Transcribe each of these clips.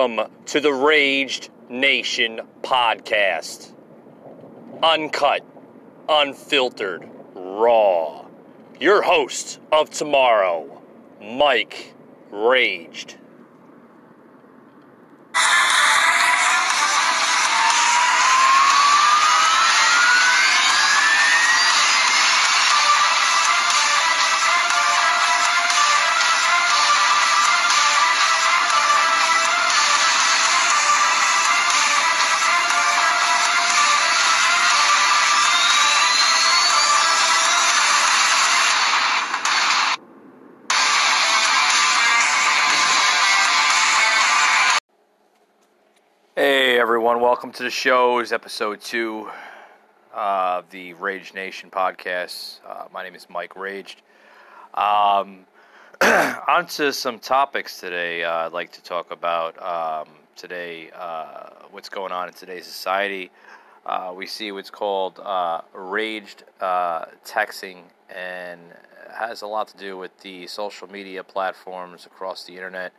Welcome to the Raged Nation podcast. Uncut, unfiltered, raw. Your host of tomorrow, Mike Raged. Everyone, welcome to the show. It's episode two of the Rage Nation podcast. Uh, my name is Mike Raged. Um, on to some topics today. Uh, I'd like to talk about um, today uh, what's going on in today's society. Uh, we see what's called uh, raged texting, and has a lot to do with the social media platforms across the internet.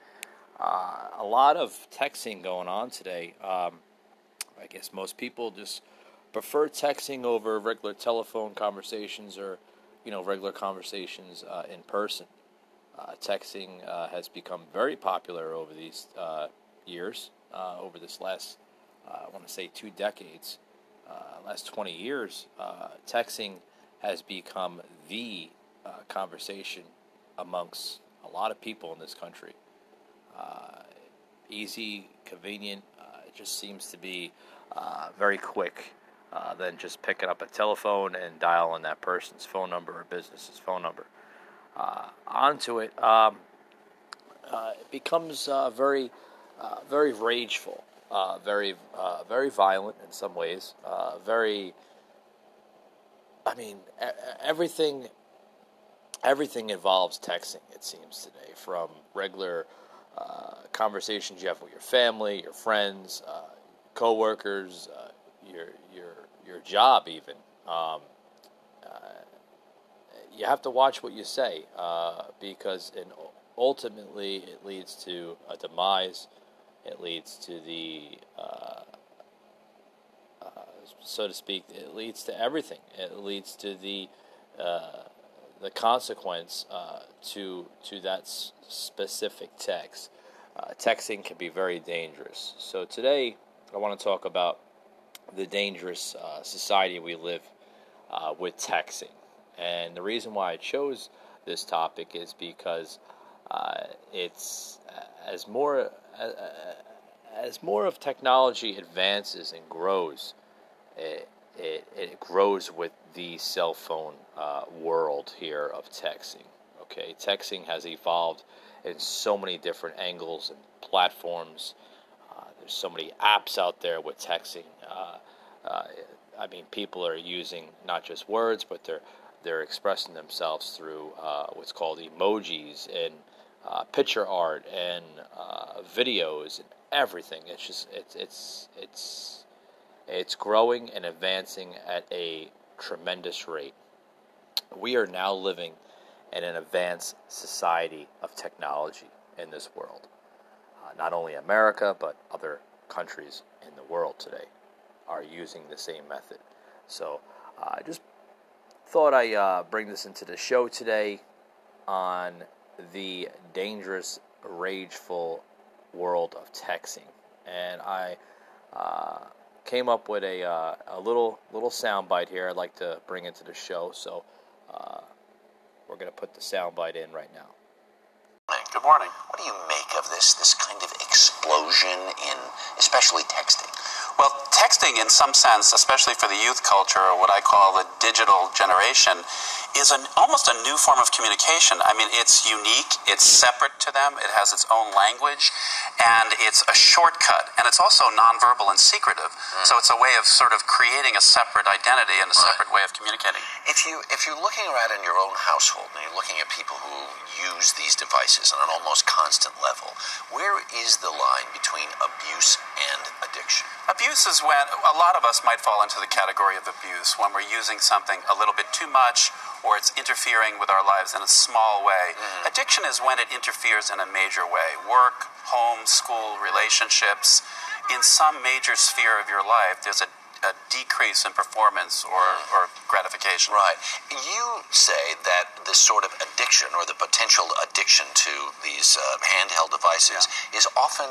Uh, a lot of texting going on today. Um, I guess most people just prefer texting over regular telephone conversations or, you know, regular conversations uh, in person. Uh, texting uh, has become very popular over these uh, years, uh, over this last, I want to say, two decades, last 20 years. texting has become the conversation amongst a lot of people in this country uh, easy, convenient. Uh, it just seems to be uh, very quick uh, than just picking up a telephone and dialing that person's phone number or business's phone number. Uh, onto it, um, uh, it becomes very, very rageful, very, very violent in some ways. very, I mean, everything everything involves texting. It seems today, from regular uh, conversations you have with your family, your friends, uh, coworkers, uh, your your your job, even. Um, uh, you have to watch what you say uh, because, in, ultimately, it leads to a demise. It leads to the, uh, so to speak, it leads to everything. It leads to the the consequence uh, to to that s- specific text. Uh, texting can be very dangerous. So today, I want to talk about the dangerous uh, society we live uh, with texting, and the reason why I chose this topic is because uh, it's uh, as more as more of technology advances and grows. It, it, it grows with the cell phone uh, world here of texting. Okay, texting has evolved in so many different angles and platforms. Uh, there's so many apps out there with texting. Uh, uh I mean, people are using not just words, but they're they're expressing themselves through uh, what's called emojis and uh, picture art and videos and everything. It's just it's it's it's it's growing and advancing at a tremendous rate. We are now living in an advanced society of technology in this world. Uh, not only America, but other countries in the world today are using the same method. So uh, I just thought I uh, bring this into the show today on the dangerous, rageful world of texting. And I uh, came up with a, uh, a little little sound bite here I'd like to bring into the show. So uh, we're going to put the sound bite in right now. Good morning. What do you make of this this kind of explosion in especially texting? Well, texting, in some sense, especially for the youth culture, or what I call the digital generation, is an, almost a new form of communication. I mean, it's unique, it's separate to them, it has its own language, and it's a shortcut, and it's also nonverbal and secretive. Mm. So it's a way of sort of creating a separate identity and a right. separate way of communicating. If you if you're looking around in your own household and you're looking at people who use these devices on an almost constant level, where is the line between abuse and addiction? Abuse is when a lot of us might fall into the category of abuse when we're using something a little bit too much or it's interfering with our lives in a small way. Mm. Addiction is when it interferes in a major way work, home, school, relationships. In some major sphere of your life, there's a a decrease in performance or, or gratification. Right. You say that this sort of addiction or the potential addiction to these uh, handheld devices yeah. is often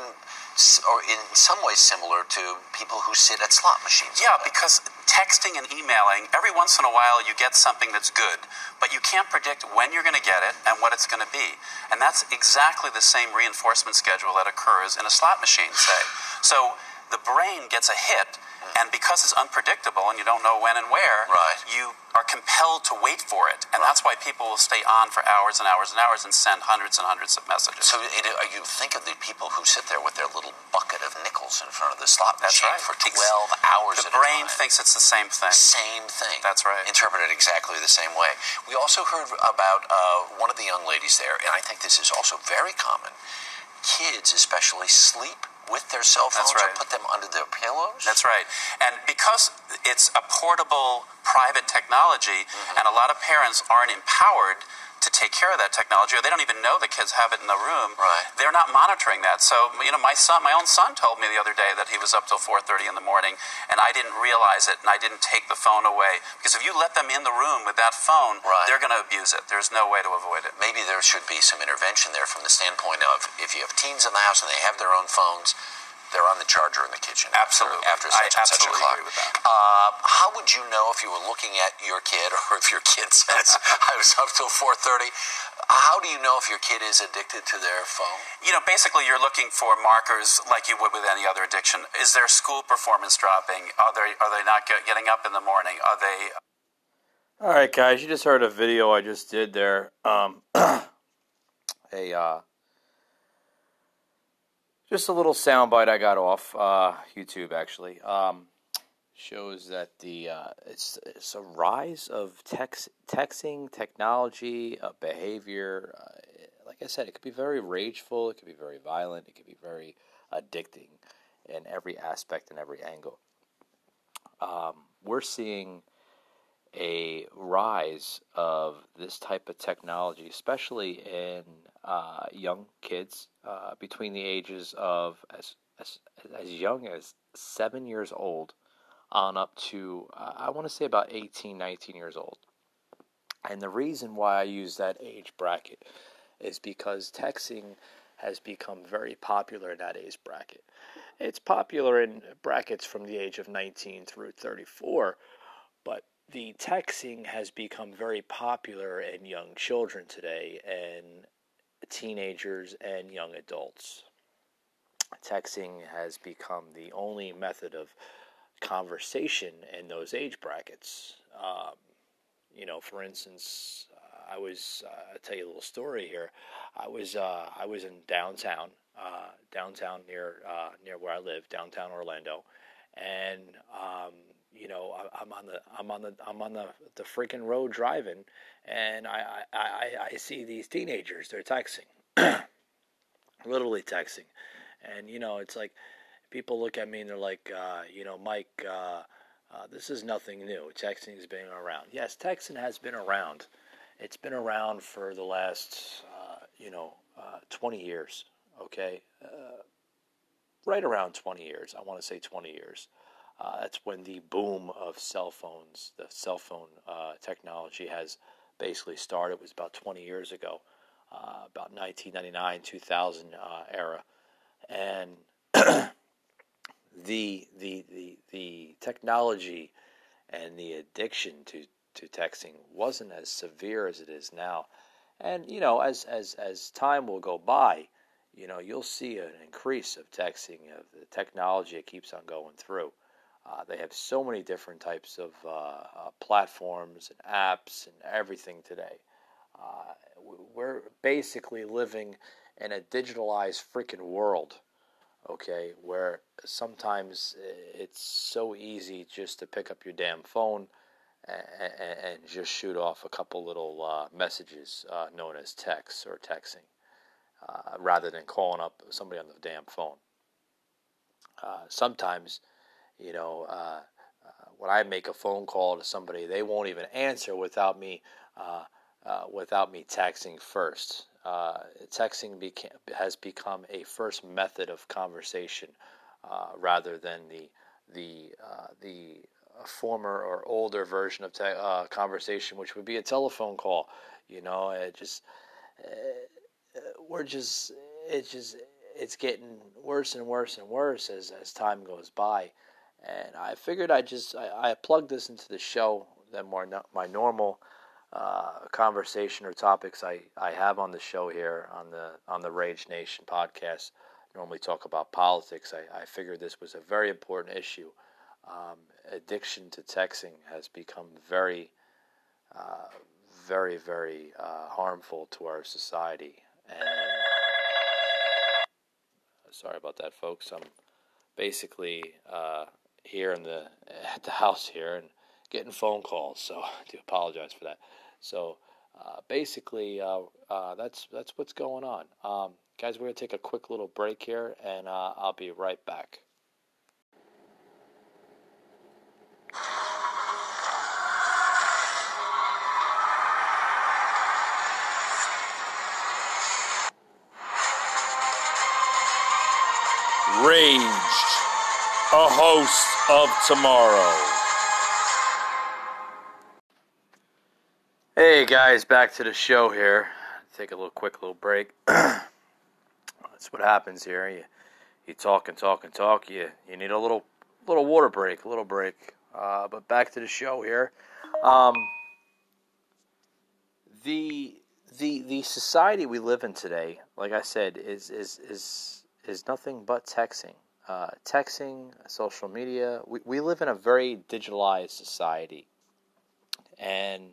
or in some ways similar to people who sit at slot machines. Yeah, because texting and emailing, every once in a while you get something that's good, but you can't predict when you're going to get it and what it's going to be. And that's exactly the same reinforcement schedule that occurs in a slot machine, say. So the brain gets a hit and because it's unpredictable and you don't know when and where, right. you are compelled to wait for it. And right. that's why people will stay on for hours and hours and hours and send hundreds and hundreds of messages. So it, you think of the people who sit there with their little bucket of nickels in front of the slot that's machine right. for 12 hours The brain thinks it's the same thing. Same thing. That's right. Interpreted exactly the same way. We also heard about uh, one of the young ladies there, and I think this is also very common. Kids, especially, sleep with their cell phones right. or put them under their pillows? That's right. And because it's a portable private technology mm-hmm. and a lot of parents aren't empowered to take care of that technology, or they don't even know the kids have it in the room. Right. They're not monitoring that. So, you know, my son, my own son, told me the other day that he was up till 4:30 in the morning, and I didn't realize it, and I didn't take the phone away because if you let them in the room with that phone, right. they're going to abuse it. There's no way to avoid it. Maybe there should be some intervention there from the standpoint of if you have teens in the house and they have their own phones they're on the charger in the kitchen. Absolutely. After, such I and such a clock. Agree with that. Uh, how would you know if you were looking at your kid, or if your kid says, "I was up till 4:30"? How do you know if your kid is addicted to their phone? You know, basically, you're looking for markers like you would with any other addiction. Is their school performance dropping? Are they are they not getting up in the morning? Are they? All right, guys. You just heard a video I just did there. Um, a uh, just a little soundbite I got off uh, YouTube actually um, shows that the uh, it's it's a rise of text texting technology uh, behavior. Uh, like I said, it could be very rageful, it could be very violent, it could be very addicting in every aspect and every angle. Um, we're seeing a rise of this type of technology, especially in uh, young kids uh, between the ages of as, as, as young as seven years old on up to, uh, I want to say about 18, 19 years old. And the reason why I use that age bracket is because texting has become very popular in that age bracket. It's popular in brackets from the age of 19 through 34, but the texting has become very popular in young children today and teenagers and young adults. Texting has become the only method of conversation in those age brackets. Um, you know, for instance, I was uh, I'll tell you a little story here. I was uh, I was in downtown, uh, downtown near uh, near where I live, downtown Orlando, and um, you know, I, am on the I'm on the I'm on the the freaking road driving, and I I, I, I see these teenagers. They're texting, literally texting, and you know, it's like people look at me and they're like, uh, you know, Mike. Uh, uh, this is nothing new. Texting has been around. Yes, texting has been around. It's been around for the last, uh, you know, uh, 20 years. Okay, uh, right around 20 years. I want to say 20 years. Uh, that's when the boom of cell phones, the cell phone uh, technology has basically started. It was about 20 years ago, uh, about 1999, 2000 uh, era, and the, the the the technology and the addiction to to texting wasn't as severe as it is now. And you know, as as as time will go by, you know, you'll see an increase of texting of the technology it keeps on going through. Uh, they have so many different types of uh, uh, platforms and apps and everything today. Uh, we're basically living in a digitalized freaking world, okay, where sometimes it's so easy just to pick up your damn phone and, and just shoot off a couple little uh, messages uh, known as texts or texting rather than calling up somebody on the damn phone. uh, sometimes, you know, uh, uh, when I make a phone call to somebody, they won't even answer without me uh, uh, without me texting first. Texting beca- has become a first method of conversation rather than the the the former or older version of te- conversation, which would be a telephone call. You know, it just we're just it's just it's getting worse and worse and worse as as time goes by. And I figured I just I, I plugged this into the show than more no, my normal uh, conversation or topics I, I have on the show here on the on the Rage Nation podcast. normally talk about politics. I, I figured this was a very important issue. Um, addiction to texting has become very, uh, very, very uh, harmful to our society. And sorry about that, folks. I'm basically uh, here in the at the house here and getting phone calls, so I do apologize for that. So uh, basically, uh, uh, that's that's what's going on, um, guys. We're gonna take a quick little break here, and uh, I'll be right back. Raged, a host of tomorrow. Hey guys, back to the show here. Take a little quick little break. That's what happens here. You you talk and talk and talk. You you need a little little water break, a little break. Uh, but back to the show here. Um, the the the society we live in today, like I said, is is is is nothing but texting. Uh, texting, social media. We, we live in a very digitalized society, and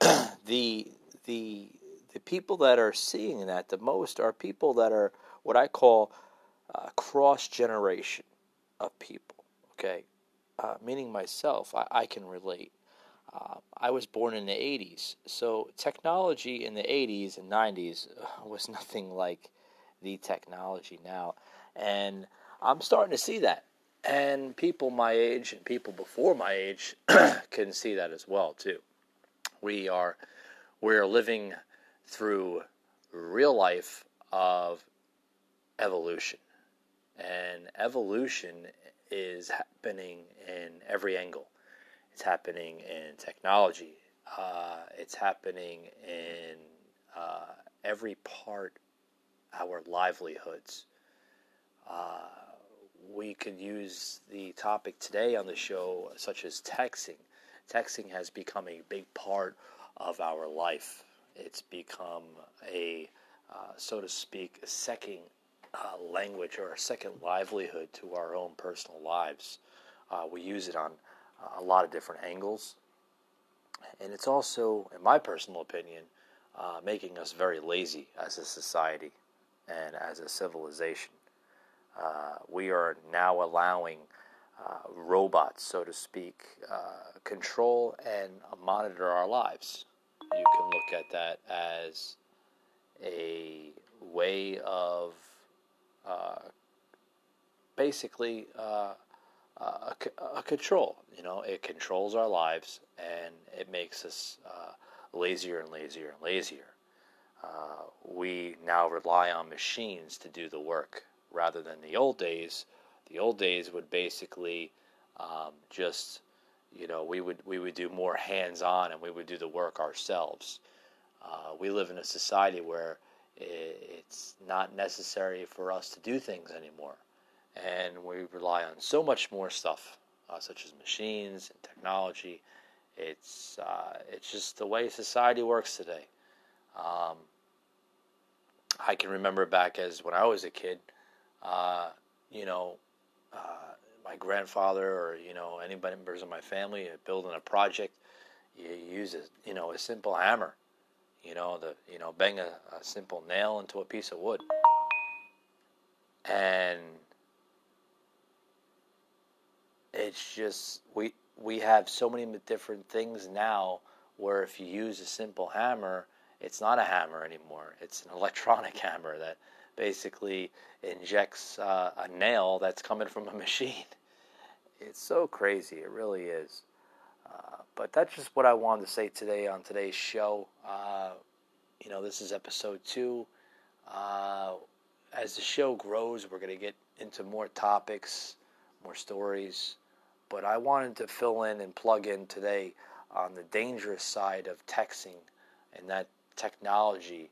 the the the people that are seeing that the most are people that are what I call uh, cross generation of people. Okay, uh, meaning myself, I, I can relate. Uh, I was born in the 80s, so technology in the 80s and 90s was nothing like the technology now. And I'm starting to see that. And people my age and people before my age can see that as well too. We are we're living through real life of evolution. And evolution is happening in every angle. It's happening in technology. Uh, it's happening in uh, every part our livelihoods. Uh, we could use the topic today on the show, such as texting. Texting has become a big part of our life. It's become a, uh, so to speak, a second uh, language or a second livelihood to our own personal lives. Uh, we use it on a lot of different angles. And it's also, in my personal opinion, uh, making us very lazy as a society and as a civilization. Uh, we are now allowing uh, robots, so to speak, uh, control and monitor our lives. You can look at that as a way of uh, basically uh, a, a, control. You know, it controls our lives and it makes us lazier and lazier and lazier. We now rely on machines to do the work rather than the old days. The old days would basically um, just, you know, we would we would do more hands-on and we would do the work ourselves. Uh, we live in a society where it's not necessary for us to do things anymore, and we rely on so much more stuff, uh, such as machines and technology. It's uh, it's just the way society works today. Um, I can remember back as when I was a kid, uh, you know, uh, my grandfather or you know anybody members of my family building a project, you use a you know a simple hammer, you know the you know bang a, a simple nail into a piece of wood, and it's just we we have so many different things now where if you use a simple hammer it's not a hammer anymore. It's an electronic hammer that basically injects uh, a nail that's coming from a machine. It's so crazy. It really is. Uh, but that's just what I wanted to say today on today's show. Uh, you know, this is episode two. Uh, as the show grows, we're going to get into more topics, more stories. But I wanted to fill in and plug in today on the dangerous side of texting and that technology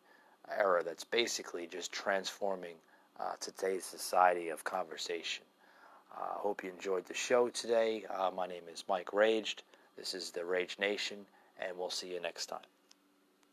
era that's basically just transforming uh, today's society of conversation. I uh, hope you enjoyed the show today. Uh, my name is Mike Raged. This is the Rage Nation, and we'll see you next time.